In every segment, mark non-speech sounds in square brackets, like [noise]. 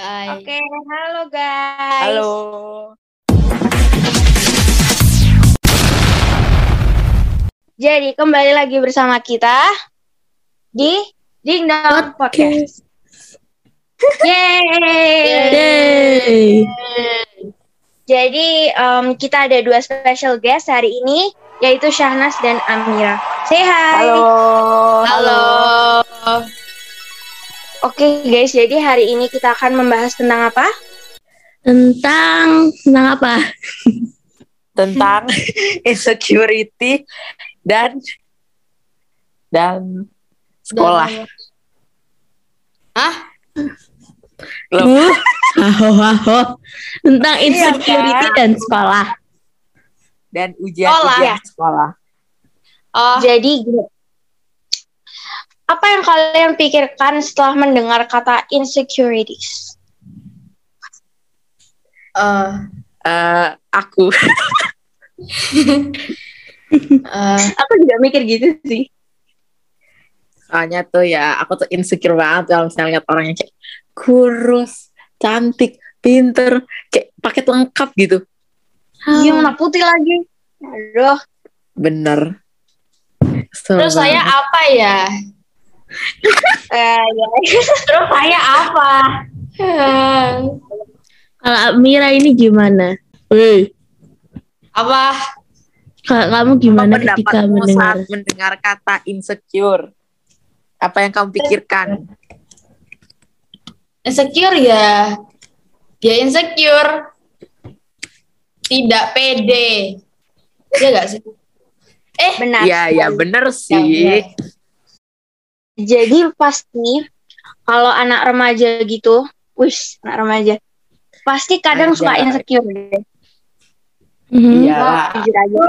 Oke, halo guys. Halo. Jadi kembali lagi bersama kita di Ding Dong Podcast. [laughs] Yeay. Yeay. Jadi em, kita ada dua special guest hari ini yaitu Syahnas dan Amira. Say hi. Halo. Halo. Oke guys, jadi hari ini kita akan membahas tentang apa? Tentang tentang apa? Tentang [laughs] insecurity dan dan sekolah. Hah? Loh, Uh. Tentang insecurity kan? dan sekolah. dan ujian Sekolah, ujian sekolah. Oh, Jadi apa yang kalian pikirkan setelah mendengar kata insecurities? eh Eh, aku eh, [laughs] Aku juga mikir gitu sih. soalnya tuh ya aku tuh insecure banget kalau misalnya lihat orang yang kayak kurus, cantik, pinter, kayak paket lengkap gitu. Iya, warna putih lagi. Aduh, Bener. Terus saya apa ya? Eh, ya. [laughs] Terus saya apa? Kalau Mira ini gimana? Woi. apa Kalau kamu apa gimana ketika pendapatmu mendengar? saat mendengar kata insecure? Apa yang kamu pikirkan? insecure ya ya insecure tidak pede ya gak sih Eh, benar. Iya, ya bener sih. Ya, Jadi pasti kalau anak remaja gitu, wis, anak remaja. Pasti kadang Anak suka insecure deh. Mhm. Iya. Jujur aja.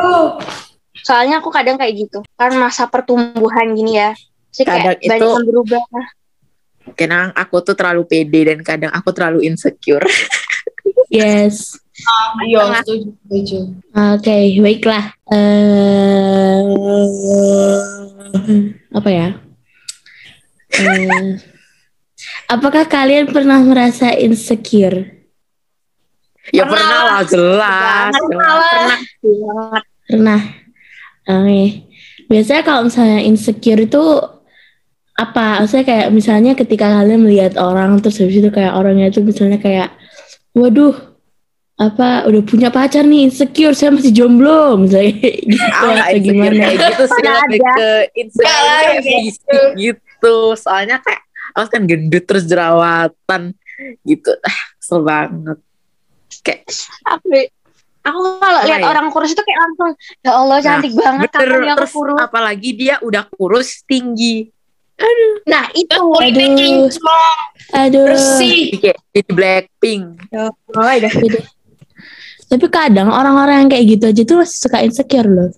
Soalnya aku kadang kayak gitu. Kan masa pertumbuhan gini ya. Sih Kadang kayak banyak itu- yang berubah. Kadang aku tuh terlalu pede dan kadang aku terlalu insecure. [laughs] Yes. iya setuju setuju Oke, baiklah. Eh, apa ya? Eh, apakah kalian pernah merasa insecure? Ya Pernah. pernah lah jelas. Pernah banget. Pernah. Oke. Biasanya kalau misalnya insecure itu apa? Maksudnya kayak misalnya ketika kalian melihat orang terus habis itu kayak orangnya itu misalnya kayak waduh apa udah punya pacar nih insecure saya masih jomblo misalnya [laughs] gitu Ah, atau gimana kayak gitu sih lebih ada. ke insecure kayak fisik gitu. Soalnya kayak aku kan gendut terus jerawatan gitu. Ah, kesel banget. Kayak Aku, aku kalau lihat ya? orang kurus itu kayak langsung, ya Allah cantik banget. bener Kapan yang terus kurus? apalagi dia udah kurus tinggi. Nah itu. kulitnya Aduh. kinclong aduh bersih kayak jadi Blackpink. Oh, tapi kadang orang-orang yang kayak gitu aja tuh masih suka insecure loh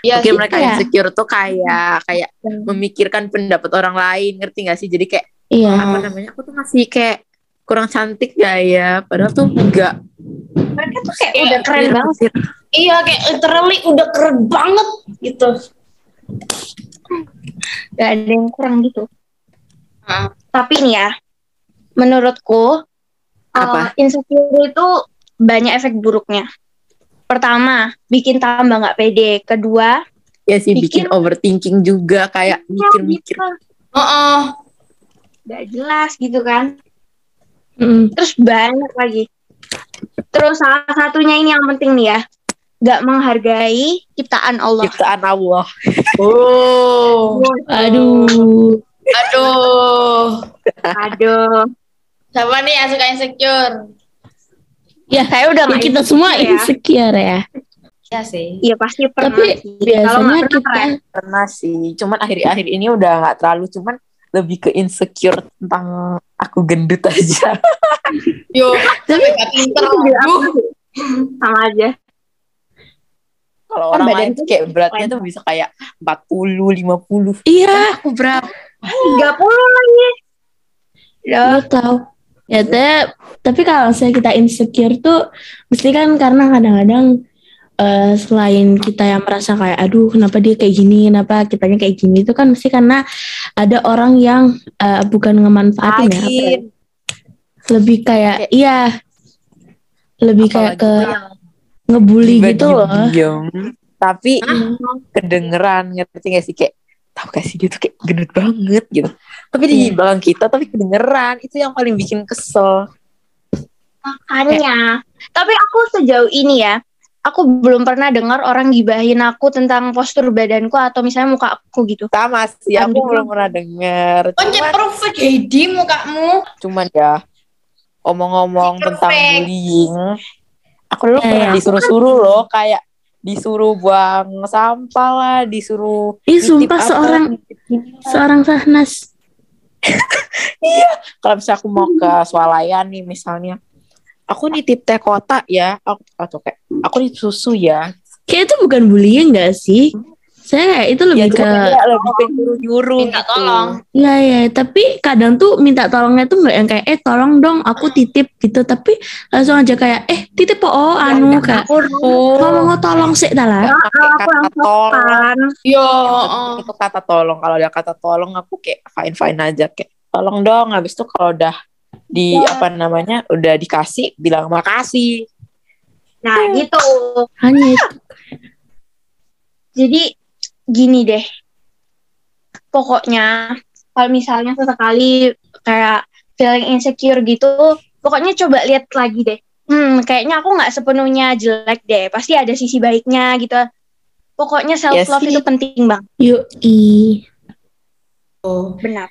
ya Mungkin sih mereka ya. insecure tuh kayak kayak memikirkan pendapat orang lain, ngerti gak sih? Jadi kayak iya apa namanya? Aku tuh masih kayak kurang cantik gak ya? Padahal tuh enggak. Mereka tuh kayak Iya, udah keren banget. iya kayak literally udah keren banget gitu Gak ada yang kurang gitu. Ah. Tapi nih ya, menurutku Apa? uh, insecure itu banyak efek buruknya. Pertama, bikin tambah nggak pede. Kedua, Ya sih bikin, Bikin- overthinking juga kayak mikir-mikir. Heeh. Gak jelas gitu kan. Mm-mm. Terus banyak lagi. Terus salah satunya ini yang penting nih ya, nggak menghargai ciptaan Allah. Ciptaan Allah. oh aduh aduh Aduh, siapa nih yang suka insecure ya saya udah ya, kita semua insecure ya. insecure ya ya sih Iya pasti pernah. tapi sih. Kalau biasanya pernah, kita keren. Pernah sih. Cuman akhir-akhir ini udah nggak terlalu. Cuman lebih ke insecure tentang aku gendut aja. [laughs] yo tapi pinter aku sih. sama aja. Kalau Kan orang badan lain tuh kayak beratnya tuh bisa kayak 40, 50. iya Aku berapa? 30 lagi. Ya, Lu tahu. Ya, te- tapi kalau misalnya kita insecure tuh mesti kan karena kadang-kadang eh, selain kita yang merasa kayak aduh kenapa dia kayak gini, kenapa kitanya kayak gini? Itu kan mesti karena ada orang yang eh, bukan ngemanfaatin ya. apa lebih kayak iya. Lebih kayak Apalagi ke tuh yang ngebully gitu loh. tapi kedengeran ngerti gak sih? Kayak tahu gak sih dia tuh kayak gendut banget gitu tapi di Iya. belakang kita tapi kedengeran itu yang paling bikin kesel Makanya. Tapi aku sejauh ini ya, aku belum pernah dengar orang gibahin aku tentang postur badanku atau misalnya muka aku gitu. sama sih aku Aduh. belum pernah denger Konce cuman, perfect Heidi mukamu. cuman ya omong-omong tentang bullying aku dulu Ya, pernah ya. disuruh-suruh loh kayak disuruh buang sampah lah disuruh Ih, sumpah apa, seorang- seorang Sahnas. [laughs] Kalau misalnya aku mau ke swalayan nih misalnya aku nitip teh kotak ya aku atau kayak aku nitip susu ya. Kayak itu bukan bullying gak sih saya kayak itu ya lebih cuma ke kayak lebih ke nyuruh-nyuruh Minta gitu. tolong. Iya ya, tapi kadang tuh minta tolongnya tuh nggak yang kayak eh tolong dong aku titip gitu, tapi langsung aja kayak eh titip po oh, anu kayak Aku ngomong mau tolong sih dah lah. aku kata tolong. Yo, itu kata tolong kalau ada kata tolong aku kayak fine fine aja kayak tolong dong habis itu kalau udah di Ya. apa namanya udah dikasih bilang makasih Nah, gitu. Hanya itu. Jadi gini deh. Pokoknya kalau misalnya sesekali kayak feeling insecure gitu, pokoknya coba lihat lagi deh. Hmm, kayaknya aku nggak sepenuhnya jelek deh. Pasti ada sisi baiknya gitu. Pokoknya self love sih. itu penting bang. Yuk i. Oh, Benar.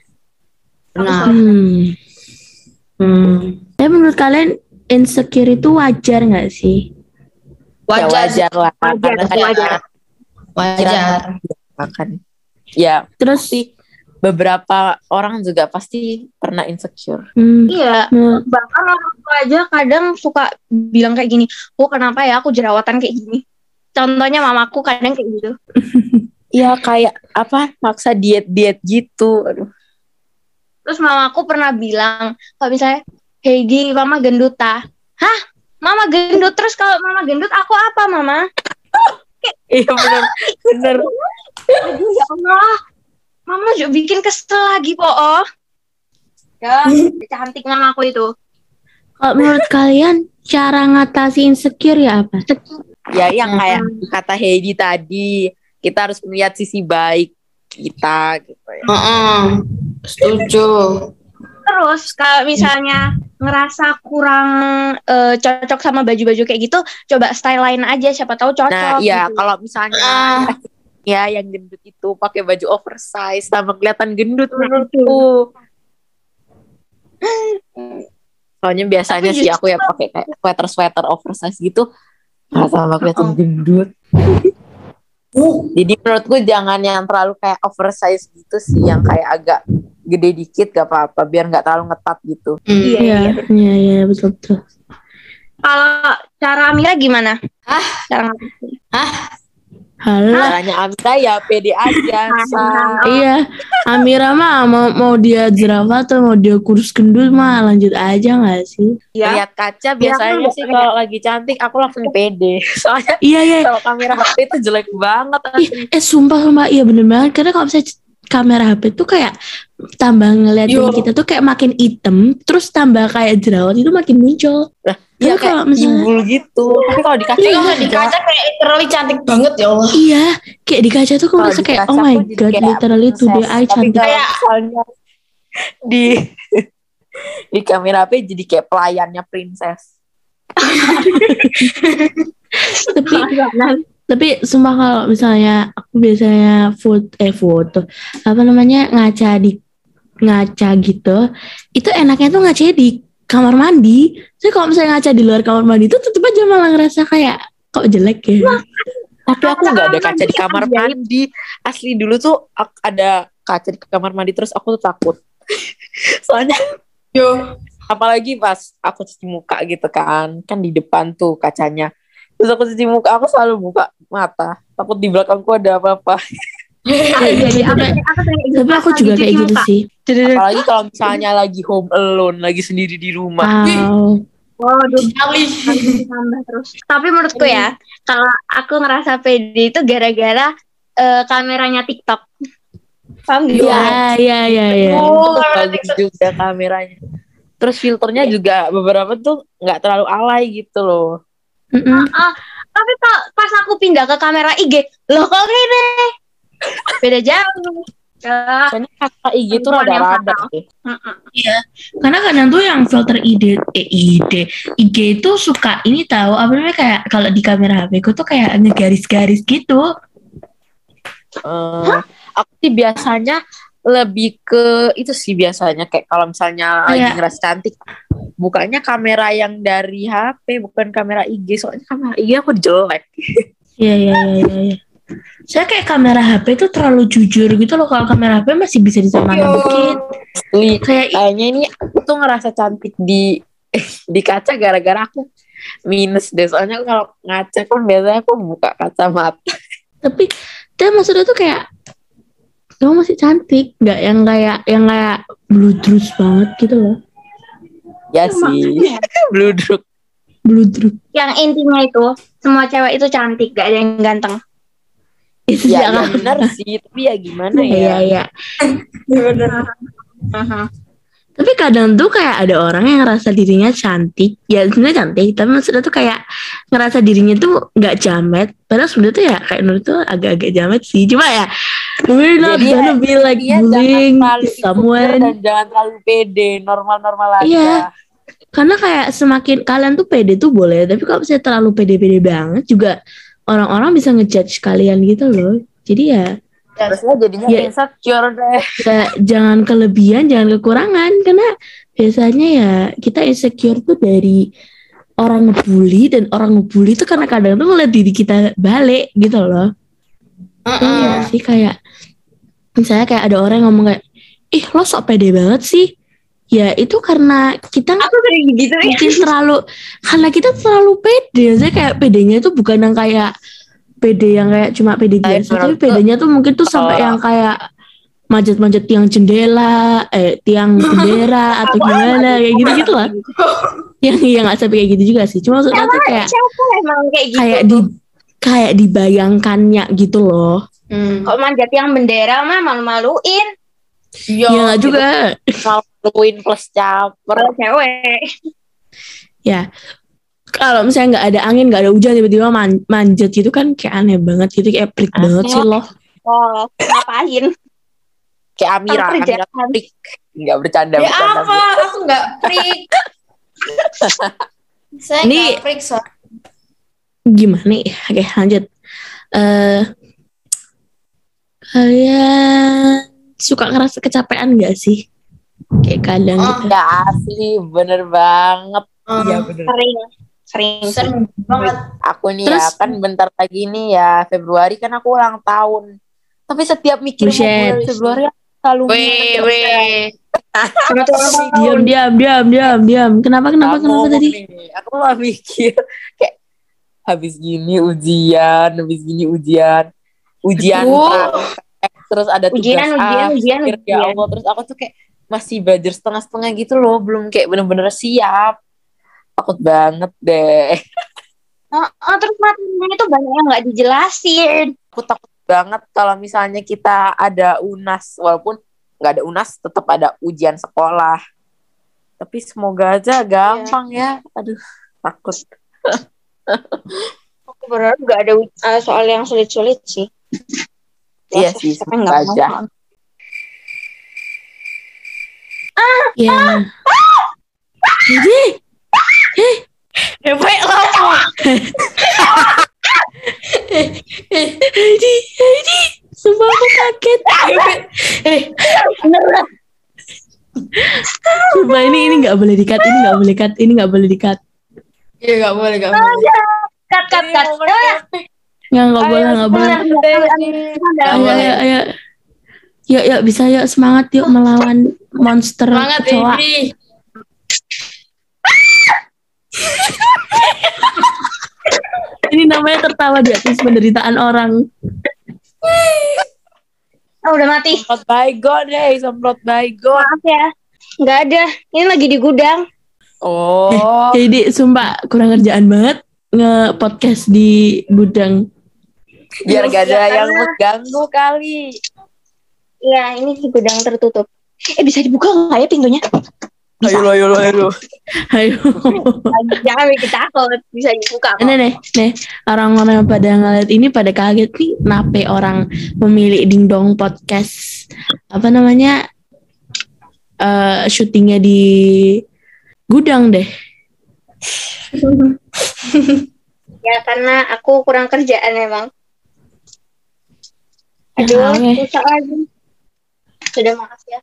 benar. Hmm. Hmm. Tapi menurut kalian insecure itu wajar nggak sih? ya Wajar, wajar lah Wajar, kan wajar. Wajar. makan ya Terus sih beberapa orang juga pasti pernah insecure hmm, Iya. nah, Bahkan orang tua aja kadang suka bilang kayak gini, oh kenapa ya aku jerawatan kayak gini. Contohnya mamaku kadang kayak gitu. [laughs] ya kayak apa maksa diet diet gitu aduh Terus mamaku pernah bilang, kalau misalnya, Heidi, mama gendut ah. Hah? Mama gendut, terus kalau mama gendut, aku apa mama? Iya bener bener Aduh ya Allah. Mama juga bikin kesel lagi, po. oh. Ya, cantik mamaku itu. kalau menurut kalian cara ngatasi insecure ya apa? ya yang kayak kata Heidi tadi kita harus melihat sisi baik kita gitu ya Heeh. Setuju. Terus kalau misalnya ngerasa kurang eh, cocok sama baju-baju kayak gitu, coba style lain aja, siapa tahu cocok. Nah, iya gitu. kalau misalnya Ah. ya yang gendut itu pakai baju oversize sama kelihatan gendut menurutku. Soalnya biasanya sih aku ya pakai kayak sweater-sweater oversize gitu. Sama kelihatan gendut. [laughs] Jadi menurutku jangan yang terlalu kayak oversize gitu sih, yang kayak agak gede dikit gak apa-apa, biar nggak terlalu ngetat gitu. Hmm. Iya, Iya, iya. iya, betul betul. Kalau cara Amira gimana? Ah. Cara ngapain? Halah. Caranya Amira ya pede aja. [laughs] Iya, Amira mah mau mau dia jerawat atau mau dia kurus gendut mah lanjut aja nggak sih? Ya. Lihat kaca biasanya aku sih kalau lagi cantik aku langsung pede. [laughs] Soalnya Iya iya. kalau kamera HP itu jelek banget. Ih, eh sumpah sumpah iya bener banget karena kalau misalnya kamera HP tuh kayak tambah ngeliatin Yo. kita tuh kayak makin hitam terus tambah kayak jerawat itu makin muncul. Iya Tapi kalau kayak misalnya- timbul gitu. Tapi kalau di kaca kalau di kaca kayak literally cantik banget ya Allah. Iya, kayak di kaca tuh aku merasa kayak oh my god literally today princess. I cantik. Kayak- misalnya di [laughs] di kamera HP jadi kayak pelayannya princess. [laughs] tapi tapi sumpah kalau misalnya aku biasanya foto eh foto apa namanya ngaca di ngaca gitu itu enaknya tuh ngaca di kamar mandi saya kalau misalnya ngaca di luar kamar mandi itu tetep aja malah ngerasa kayak kok jelek ya Tapi aku nggak ada kaca di kamar mandi. Asli dulu tuh ada kaca di kamar mandi terus aku tuh takut. [laughs] Soalnya Yo. apalagi pas aku cuci muka gitu kan kan di depan tuh kacanya terus aku cuci muka aku selalu buka mata. Takut di belakangku ada apa-apa. Iya, iya. Aku, aku sering kayak gitu tapi aku juga kayak gitu sih. Apalagi kalau misalnya lagi home alone lagi sendiri di rumah. Wow. Waduh, terus. Tapi menurutku ya, kalau aku ngerasa pede itu gara-gara eh, kameranya TikTok. Paham gitu? ya ya ya ya Oh, bagus juga kameranya. Terus filternya juga beberapa tuh nggak terlalu alay gitu loh Mm-mm. Ah, tapi pa- pas aku pindah ke kamera IG, loh kok gini? Beda jauh. Ya, soalnya kakak IG tuh yang rada-rada mm-mm. Karena kadang tuh yang filter ide, eh, ide, IG itu suka ini tahu apa namanya kayak kalau di kamera HP ku tuh kayak ngegaris-garis gitu. Eh, aku sih biasanya lebih ke itu sih biasanya kayak kalau misalnya lagi Kayak- ngerasa cantik bukanya kamera yang dari HP bukan kamera IG soalnya kamera IG aku jelek [laughs] Iya iya iya iya. iya. Saya kayak kamera HP tuh terlalu jujur gitu loh. Kalau kamera HP masih bisa disamain dikit. Li, Kayak kayaknya ini aku tuh ngerasa cantik di [laughs] di kaca gara-gara aku minus deh soalnya kalau ngaca kan biasanya aku buka kacamata tapi dia maksudnya tuh kayak kamu masih cantik, nggak yang kayak yang kayak bludrus banget gitu loh. ya sih bludruk [laughs] Bludruk. Yang intinya itu, semua cewek itu cantik, gak ada yang ganteng. Itu ya, ya benar sih tapi ya gimana Iya ya iya. Mhm. Tapi kadang tuh kayak ada orang yang ngerasa dirinya cantik, ya sebenarnya cantik, tapi maksudnya tuh kayak ngerasa dirinya tuh nggak jamet. Padahal sebenarnya tuh ya kayak menurut tuh agak-agak jamet sih. Cuma ya, we're not Jadi gonna be like bullying jangan terlalu insecure someone. dan jangan terlalu pede normal-normal aja Iya. Karena kayak semakin kalian tuh pede tuh boleh, tapi kalau misalnya terlalu pede-pede banget juga orang-orang bisa ngejudge kalian gitu loh. Jadi ya, Terusnya jadinya Ya. insecure deh ya jangan kelebihan, jangan kekurangan karena biasanya ya kita insecure tuh dari orang ngebully dan orang ngebully tuh karena kadang tuh ngeliat diri kita balik gitu loh. Iya sih kayak misalnya kayak ada orang yang ngomong kayak ih lo sok pede banget sih. Ya itu karena kita Aku sering gitu ya. mungkin terlalu karena kita terlalu pede saya kayak pedenya itu bukan yang kayak pede yang kayak cuma pede Kayak biasa tapi pedenya tuh mungkin tuh sampai oh. yang kayak manjat-manjat tiang jendela eh tiang [laughs] bendera atau gimana kayak gitu gitu lah [laughs] yang yang nggak sampai kayak gitu juga sih cuma maksudnya tuh kayak kayak gitu? kayak di kayak dibayangkannya gitu loh Kok manjat yang bendera mah malu-maluin. Iya ya juga Maluin plus caper Kalau cewek. ya kalau misalnya nggak ada angin nggak ada hujan tiba-tiba man- manjat gitu kan kayak aneh banget gitu kayak pelik banget sih loh Oh, ngapain? Kayak Amira Amira kerjaan. freak Nggak bercanda Ya bercanda apa? Aku nggak freak. [laughs] Saya Ini- nggak freak so. gimana nih? Oke, lanjut. Eh kalian suka ngerasa kecapean gak sih? Kayak kadang Oh, gitu. Ya asli bener banget Iya Hmm, bener Sering. Sering. Sering banget. Aku nih Terus- ya kan bentar lagi nih ya Februari kan aku ulang tahun Tapi setiap mikir mau Februari aku selalu Weh, mikir, weh. Diam, diam, diam, diam, diam. Kenapa, kenapa, Aku kenapa tadi? nih, Aku malah mikir [laughs] kayak habis gini ujian, habis gini ujian, ujian praktek, terus ada tugas Ujian, ujian, A, ujian, mikir, ya ujian. Allah, terus aku tuh kayak masih belajar setengah-setengah gitu loh, belum kayak bener-bener siap. Takut banget deh. Oh, oh, terus materinya itu banyak yang nggak dijelasin. Aku takut banget kalau misalnya kita ada UNAS, walaupun nggak ada UNAS, tetap ada ujian sekolah. Tapi semoga aja gampang ya. Aduh, takut. Aku berharap nggak ada uh, soal yang sulit-sulit sih. Iya Ya, sih, tapi semoga nggak mau. aja. Ya. Jadi, Hebat lah. Heidi, Heidi, sumpah aku kaget. Eh, Sumpah ini ini nggak boleh dikat, ini nggak boleh dikat, ini nggak boleh dikat. Iya nggak boleh nggak boleh. Cut, cut, cut. Ya. Nggak nggak boleh, nggak boleh. Ayo, ayo, ayo. Yuk, yuk, bisa yuk semangat yuk melawan monster Semangat kecoa. [laughs] ini. Namanya tertawa di atas penderitaan orang. Oh, udah mati. Semprot baygon deh, semprot baygon. Maaf ya. Nggak ada. Ini lagi di gudang. Oh, [laughs] Jadi sumpah kurang kerjaan banget nge-podcast di gudang. Biar gak ada yang mengganggu kali. Iya, ini di gudang tertutup. Eh, bisa dibuka nggak ya pintunya? Bisa. Ayo, ayo, ayo. Ayo. Jangan bikin takut. Bisa dibuka kok. Nih nih, nih orang-orang yang pada ngeliat ini pada kaget nih nape orang memilih dingdong podcast apa namanya eh syutingnya di gudang deh. [laughs] Ya karena aku kurang kerjaan emang. Ya, Aduh, lagi. Sudah maaf ya.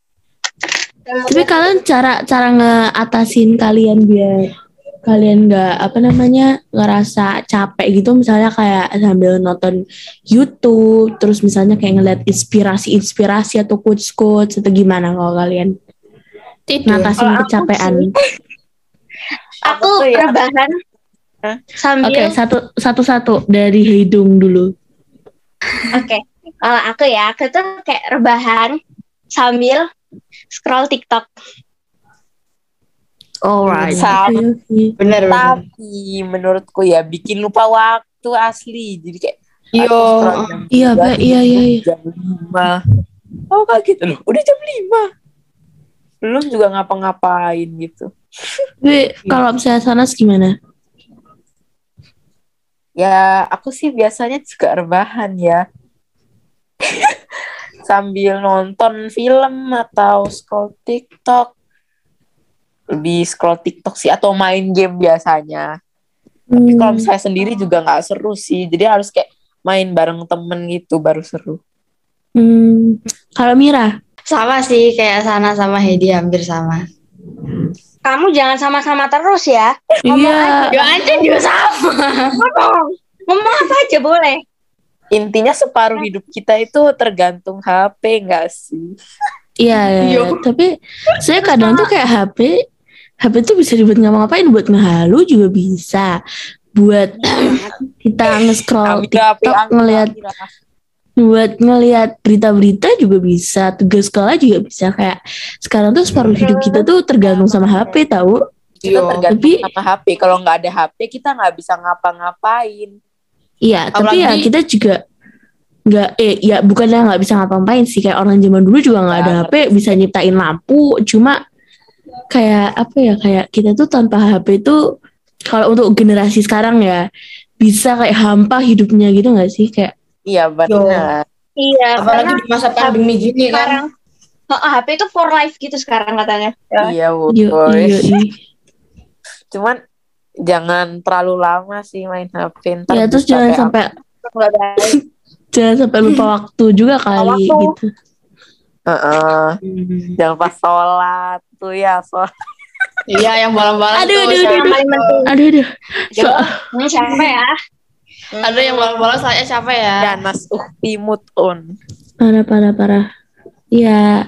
Tapi mungkin- kalian cara cara ngeatasin kalian biar kalian nggak apa namanya ngerasa capek gitu misalnya kayak sambil nonton YouTube terus misalnya kayak ngeliat inspirasi-inspirasi atau quotes-quotes atau gimana kalau kalian ngatasin Kalau aku kecapean. aku tuh ya? rebahan Hah? sambil Oke, satu satu satu dari hidung dulu. Oke, kalau aku ya, aku tuh kayak rebahan sambil scroll TikTok. Alright. Sama. Bener bener. Tapi menurutku ya bikin lupa waktu asli. Jadi kayak Yo. Iya, tiga, Mbak. Iya, iya, iya. Jam lima. Oh kayak gitu loh. Udah jam lima. Belum juga ngapa-ngapain gitu. Tapi kalau misalnya Sanas gimana? Ya aku sih biasanya juga rebahan ya. Sambil nonton film atau scroll TikTok. Lebih scroll TikTok sih atau main game biasanya. Tapi kalau Hmm. misalnya sendiri juga nggak seru sih. Jadi harus kayak main bareng temen gitu baru seru. Hmm, kalau Mira, Sama sih kayak Sana sama Hedi hampir sama. Kamu jangan sama-sama terus ya. Ngomong iya, Yo aja juga sama. Ngomong, ngomong apa aja boleh. Intinya separuh hidup kita itu tergantung HP nggak sih? iya, iya. Iya. Tapi saya kadang tuh kayak HP, HP tuh bisa dibuat ngapa-ngapain, buat ngehalu juga bisa, buat [coughs] kita nge-scroll TikTok ambil ngelihat buat ngelihat berita-berita juga bisa, tugas sekolah juga bisa kayak sekarang tuh separuh hidup kita tuh tergantung sama HP tahu. Kita tergantung Tapi- sama HP. Kalau nggak ada HP kita nggak bisa ngapa-ngapain. Iya, tapi ya kita juga nggak eh ya bukannya nggak bisa ngapa-ngapain sih kayak orang zaman dulu juga nggak ada Ya, HP bisa nyiptain lampu cuma kayak apa ya kayak kita tuh tanpa HP tuh kalau untuk generasi sekarang ya bisa kayak hampa hidupnya gitu nggak sih kayak Iya benar. Iya, Apalagi di masa pandemi gini sekarang kan. Oh, HP itu for life gitu sekarang katanya. Iya boy. yo, yo. Cuman jangan terlalu lama sih main HP. Ntar ya terus jangan sampai [laughs] jangan sampai lupa waktu juga kali waktu. gitu Heeh. Jangan pas sholat tuh ya sholat. Iya yang malam-malam Aduh, tuh aduh, siapa- Yang paling penting. aduh aduh so, Ini siapa ya? Aduh yang malam-malam saya siapa ya? Janas uhti mutun. parah parah parah ya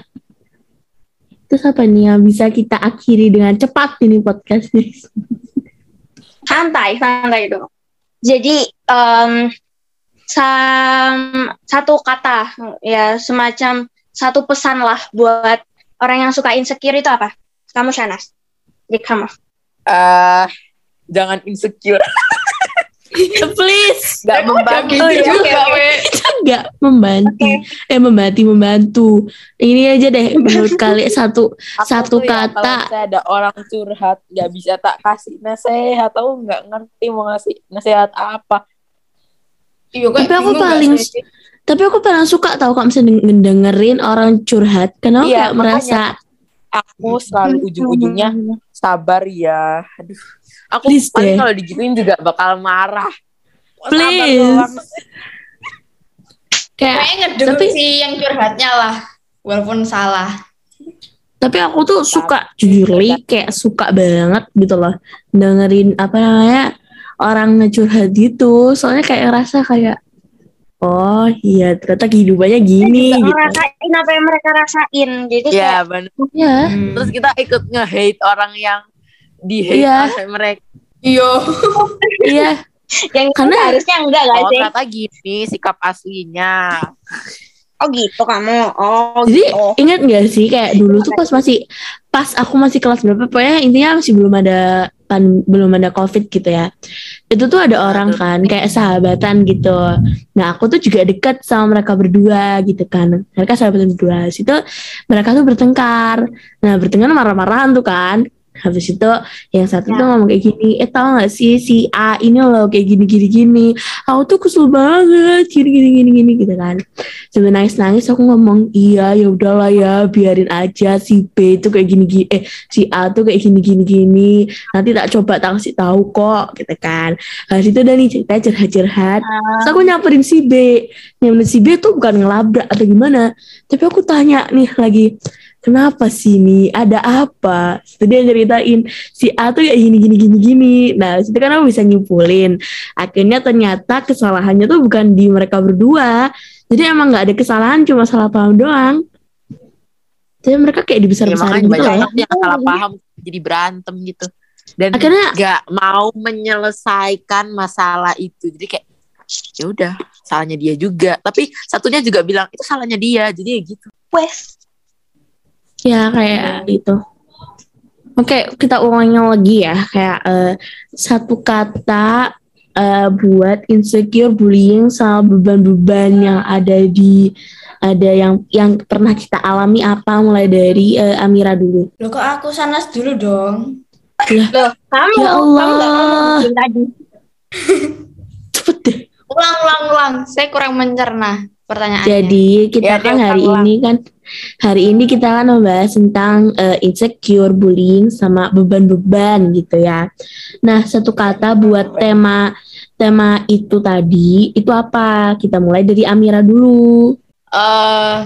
terus apa nih yang bisa kita akhiri dengan cepat ini podcast nih [laughs] santai santai dong jadi em, sam, satu kata ya semacam satu pesan lah buat orang yang suka insecure itu apa? Kamu Shanas. Jadi kamu. Eh, jangan insecure. [laughs] [laughs] please Gak membantu Gitu ya. juga, we. nggak membantu eh membantu membantu ini aja deh menurut [laughs] kalian satu Aku Satu ya, kata. kalau misalnya ada orang curhat nggak bisa tak kasih nasihat atau nggak ngerti mau ngasih nasihat apa Iya kan. Tapi aku paling- sih? tapi aku pernah suka tahu kalau misalnya ngedengerin orang curhat karena aku Iya, merasa aku selalu ujung-ujungnya [laughs] sabar ya aduh aku Please deh. kalau digituin juga bakal marah Please. kayak Tapi- si yang curhatnya lah. Walaupun salah. tapi aku tuh suka jujur li kayak suka banget gitu loh dengerin apa namanya orang ngecurhat gitu soalnya kayak ngerasa kayak oh iya ternyata kehidupannya gini Juga gitu ngerasain apa yang mereka rasain jadi ya kayak benar ya Hmm. terus kita ikut nge-hate orang yang di hate Iya. mereka. Iya. iya. [laughs] Yang Karena- harusnya enggak gak oh sih ternyata gini sikap aslinya. Oh gitu kamu. Oh Jadi gitu. ingat gak sih kayak dulu tuh pas masih pas aku masih kelas berapa pokoknya intinya masih belum ada pan, belum ada covid gitu ya. Itu tuh ada orang kan kayak sahabatan gitu. Nah aku tuh juga dekat sama mereka berdua gitu kan. Mereka sahabatan berdua. Situ mereka tuh bertengkar. Nah bertengkar marah-marahan tuh kan habis itu yang satu Ya. tuh ngomong kayak gini eh tau gak sih si A ini loh kayak gini gini. Gini aku tuh kesel banget gini gini gini gini gitu kan. Sambil nangis nangis aku ngomong iya ya udahlah ya biarin aja si B itu kayak gini gini eh si A tuh kayak gini gini. Gini nanti tak coba tak kasih tahu kok gitu kan. Habis itu udah nih cerita curhat curhat Terus aku nyamperin si B. Nyamperin si B tuh bukan ngelabrak atau gimana. Tapi aku tanya nih lagi kenapa sih ini ada apa? Terus dia ceritain. Si A tuh kayak gini gini gini gini. Nah situ kan aku bisa nyimpulin. Akhirnya ternyata kesalahannya tuh bukan di mereka berdua. Jadi emang nggak ada kesalahan cuma salah paham doang. Tapi mereka kayak Ya, dibesar-besarin makanya gitu banyak loh. orang yang salah paham jadi berantem gitu. Dan akhirnya nggak mau menyelesaikan masalah itu. Jadi kayak ya udah salahnya dia juga. Tapi satunya juga bilang itu salahnya dia. Jadi ya gitu. Wes. Ya kayak itu oke kita ulangin lagi ya kayak eh, satu kata eh, buat insecure bullying sama beban-beban yang ada di ada yang yang pernah kita alami apa mulai dari eh, Amira dulu Loh kok aku sanas dulu dong? Loh, kamu, Ya kamu Allah. ngomong tadi. cepet deh Ulang, ulang, ulang. Saya kurang mencerna pertanyaannya. Jadi kita Ya, kan hari ulang-ulang. ini kan hari ini kita kan membahas tentang eh, insecure, bullying sama beban-beban gitu ya. Nah, satu kata buat tema tema itu tadi itu apa? Kita mulai dari Amira dulu. eh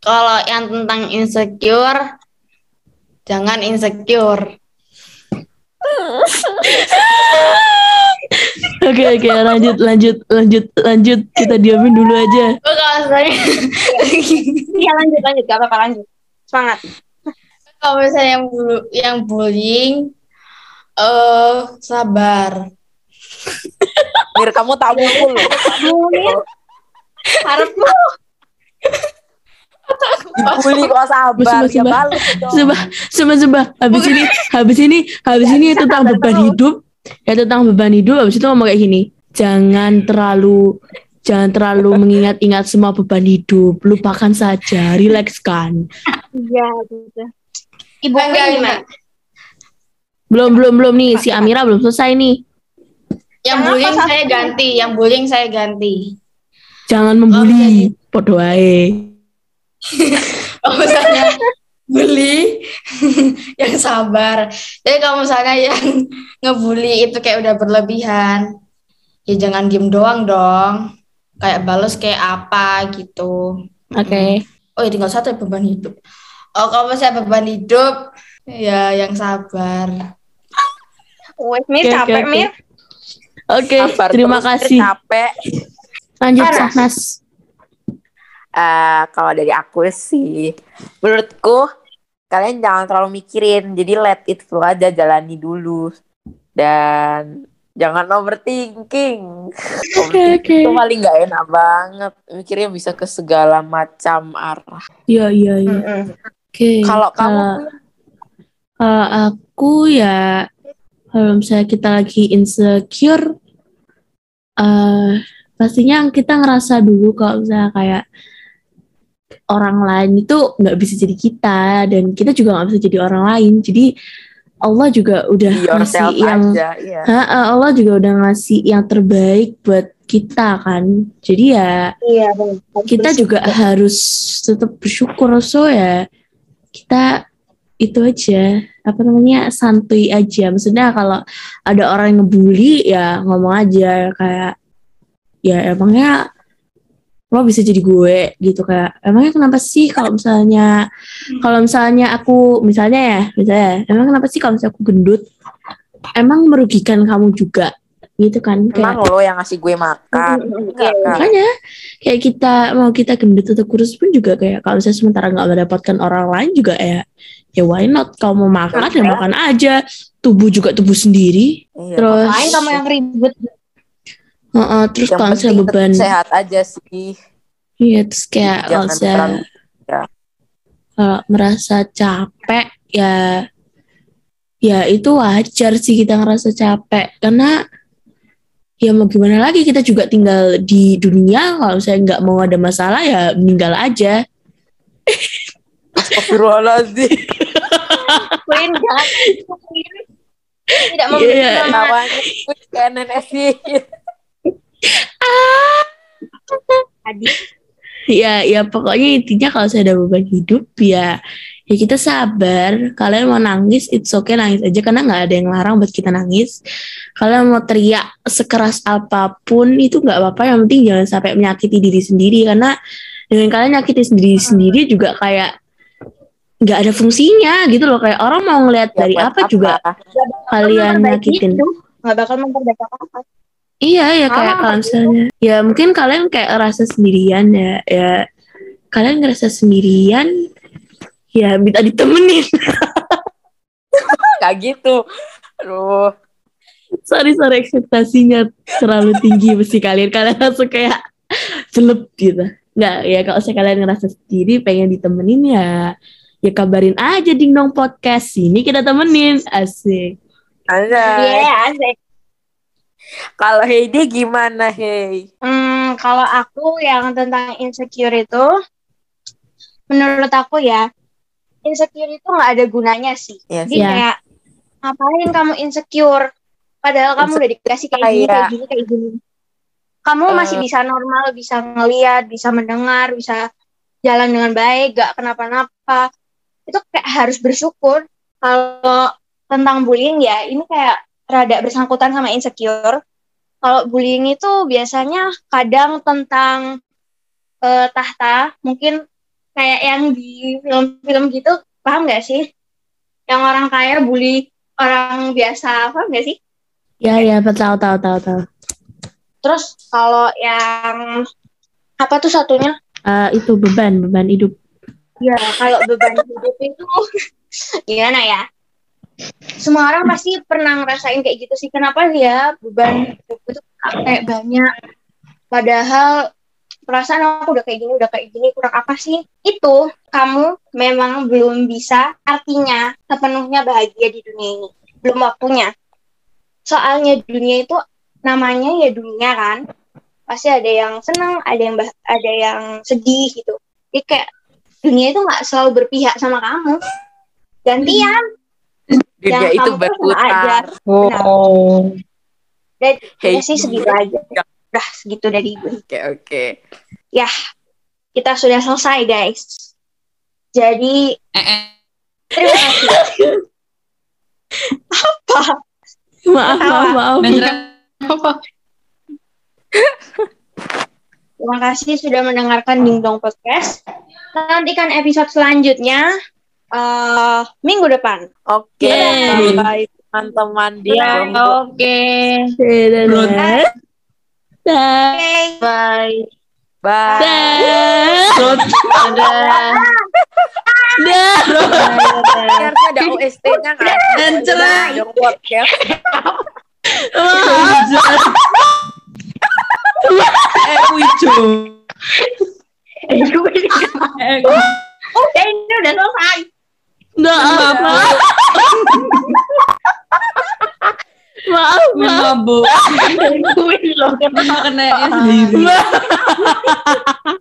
kalau yang tentang insecure, jangan insecure. [laughs] Oke oke lanjut lanjut lanjut lanjut kita diamin dulu aja. Oh, Iya lanjut lanjut, gak apa-apa lanjut. Semangat. kalau misalnya yang, bu- yang bullying, eh sabar. Mir kamu tamu loh Harapmu dibully kok sabar Sumpah, ya sumpah. balik Sumpah, sumpah, sumpah. Habis ini, habis ini, habis ini tentang beban hidup. Ya tentang beban hidup. Habis itu ngomong kayak gini. Jangan terlalu, jangan terlalu [laughs] mengingat-ingat semua beban hidup. Lupakan saja, rilekskan. Iya gitu. Ibu Enggak, gimana? Belum, belum, belum nih. Si Amira belum selesai nih. Yang bullying saya ganti, yang bullying saya ganti. Jangan membuli. Podo ae. [laughs] Kalau misalnya [laughs] bully, [laughs] yang sabar. Jadi kalau misalnya yang [laughs] ngebully itu kayak udah berlebihan, ya jangan diem doang dong. Kayak balas kayak apa gitu. Oke. Oh ya tinggal satu ya, beban hidup. Oh kalau misalnya beban hidup, ya yang sabar. Wes Mir Oke, capek oke, oke. Mir. Oke, Sabar terima terus, kasih. capek Lanjut. Sahnas. Eh, kalau dari aku sih menurutku kalian jangan terlalu mikirin jadi let it flow aja jalani dulu dan jangan overthinking [laughs] overthinking oke. itu paling nggak enak banget mikirnya bisa ke segala macam arah Iya, iya, iya. Oke. kalau kamu eh, Kalau aku ya kalau misalnya kita lagi insecure eh pastinya kita ngerasa dulu kalau misalnya kayak orang lain itu nggak bisa jadi kita dan kita juga nggak bisa jadi orang lain. Jadi Allah juga udah be ngasih yang aja iya. Ha, Allah juga udah ngasih yang terbaik buat kita kan. Jadi ya Iya benar. kita juga harus tetap bersyukur. So ya kita itu aja apa namanya santuy aja. Maksudnya kalau ada orang yang ngebully ya ngomong aja. Kayak ya emangnya lo bisa jadi gue gitu kayak emangnya kenapa sih kalau misalnya kalau misalnya aku misalnya ya misalnya emang kenapa sih kalau misalnya aku gendut emang merugikan kamu juga? Gitu kan kayak emang lo yang ngasih gue makan. Kan? Makanya kayak kita mau kita gendut atau kurus pun juga kayak kalau saya sementara nggak mendapatkan orang lain juga ya ya why not? Kalau mau makan ya makan aja. Tubuh juga tubuh sendiri. Iya, terus Lain kamu yang ribet. Heeh, terus yang kalau saya beban sehat aja sih iya terus kayak kalau saya ya. kalau merasa capek ya ya itu wajar sih kita ngerasa capek karena ya mau gimana lagi kita juga tinggal di dunia kalau saya nggak mau ada masalah ya meninggal aja Astagfirullahaladzim. Queen jangan Queen. tidak Iya. memberi nama Tawanya quick adik ya ya pokoknya intinya kalau saya ada beban hidup ya ya kita sabar. Kalian mau nangis it's okay nangis aja karena nggak ada yang larang buat kita nangis. Kalian mau teriak sekeras apa pun itu nggak apa-apa. Yang penting jangan sampai menyakiti diri sendiri karena dengan kalian nyakiti sendiri sendiri juga kayak nggak ada fungsinya gitu loh. Kayak orang mau ngeliat dari Ya, buat apa juga kalian memperbaiki nyakitin nggak bakal memperbaiki apa Iya ya kayak Ah, kalau misalnya ya mungkin kalian kayak ngerasa sendirian ya ya kalian ngerasa sendirian ya minta ditemenin [laughs] Gak gitu. Aduh. sorry sorry ekspektasinya terlalu tinggi mesti kalian kalian langsung kayak celep gitu nggak ya kalau saya kalian ngerasa sendiri pengen ditemenin ya ya kabarin aja dong podcast ini kita temenin asik Ada. Iya, asik. Kalau Heidi gimana, Hei? Hmm, kalau aku yang tentang insecure itu, menurut aku ya, insecure itu nggak ada gunanya sih. Iya Jadi. Iya. kayak ngapain kamu insecure? Padahal kamu udah dikasih kayak gini, kayak gini, kayak gini. Kamu Eh. masih bisa normal, bisa ngeliat, bisa mendengar, bisa jalan dengan baik, gak kenapa-napa. Itu kayak harus bersyukur. Kalau tentang bullying ya, ini kayak rada bersangkutan sama insecure. Kalau bullying itu biasanya kadang tentang eh, tahta, mungkin kayak yang di film-film gitu, paham gak sih? Yang orang kaya bully orang biasa, paham gak sih? ya ya tahu tahu tahu tahu Terus kalau yang apa tuh satunya? Eh, itu beban beban hidup Ya, kalau beban hidup itu [laughs] gimana ya? Semua orang pasti pernah ngerasain kayak gitu sih. Kenapa ya beban itu kayak banyak? Padahal perasaan aku udah kayak gini, udah kayak gini, kurang apa sih? Itu kamu memang belum bisa artinya sepenuhnya bahagia di dunia ini. Belum waktunya. Soalnya dunia itu namanya ya dunia kan. Pasti ada yang senang, ada yang ada yang sedih gitu. Jadi kayak dunia itu nggak selalu berpihak sama kamu. Gantian. Dunia Yang itu berputar. Oh. Dan Hey. ya sih segitu aja. Udah segitu dari gue. Oke, oke. Kita sudah selesai guys. Jadi Eh, eh. terima kasih. [laughs] Apa? maaf maaf maaf Beneran apa? Terima kasih sudah mendengarkan Dingdong Podcast. Nantikan episode selanjutnya eh minggu depan. Oke, Yeay. bye teman-teman di Ya, Dongdong. Oke. Dadah. Oke. Bye. Bye. Dadah. Dadah. Dadah. Ini harusnya ada OST-nya podcast. Eh, Wijo. Eh, Oke, ini udah selesai. Maaf. Maaf. Maaf. Maaf. mabuk. Gue loh. Kena sendiri. Maaf.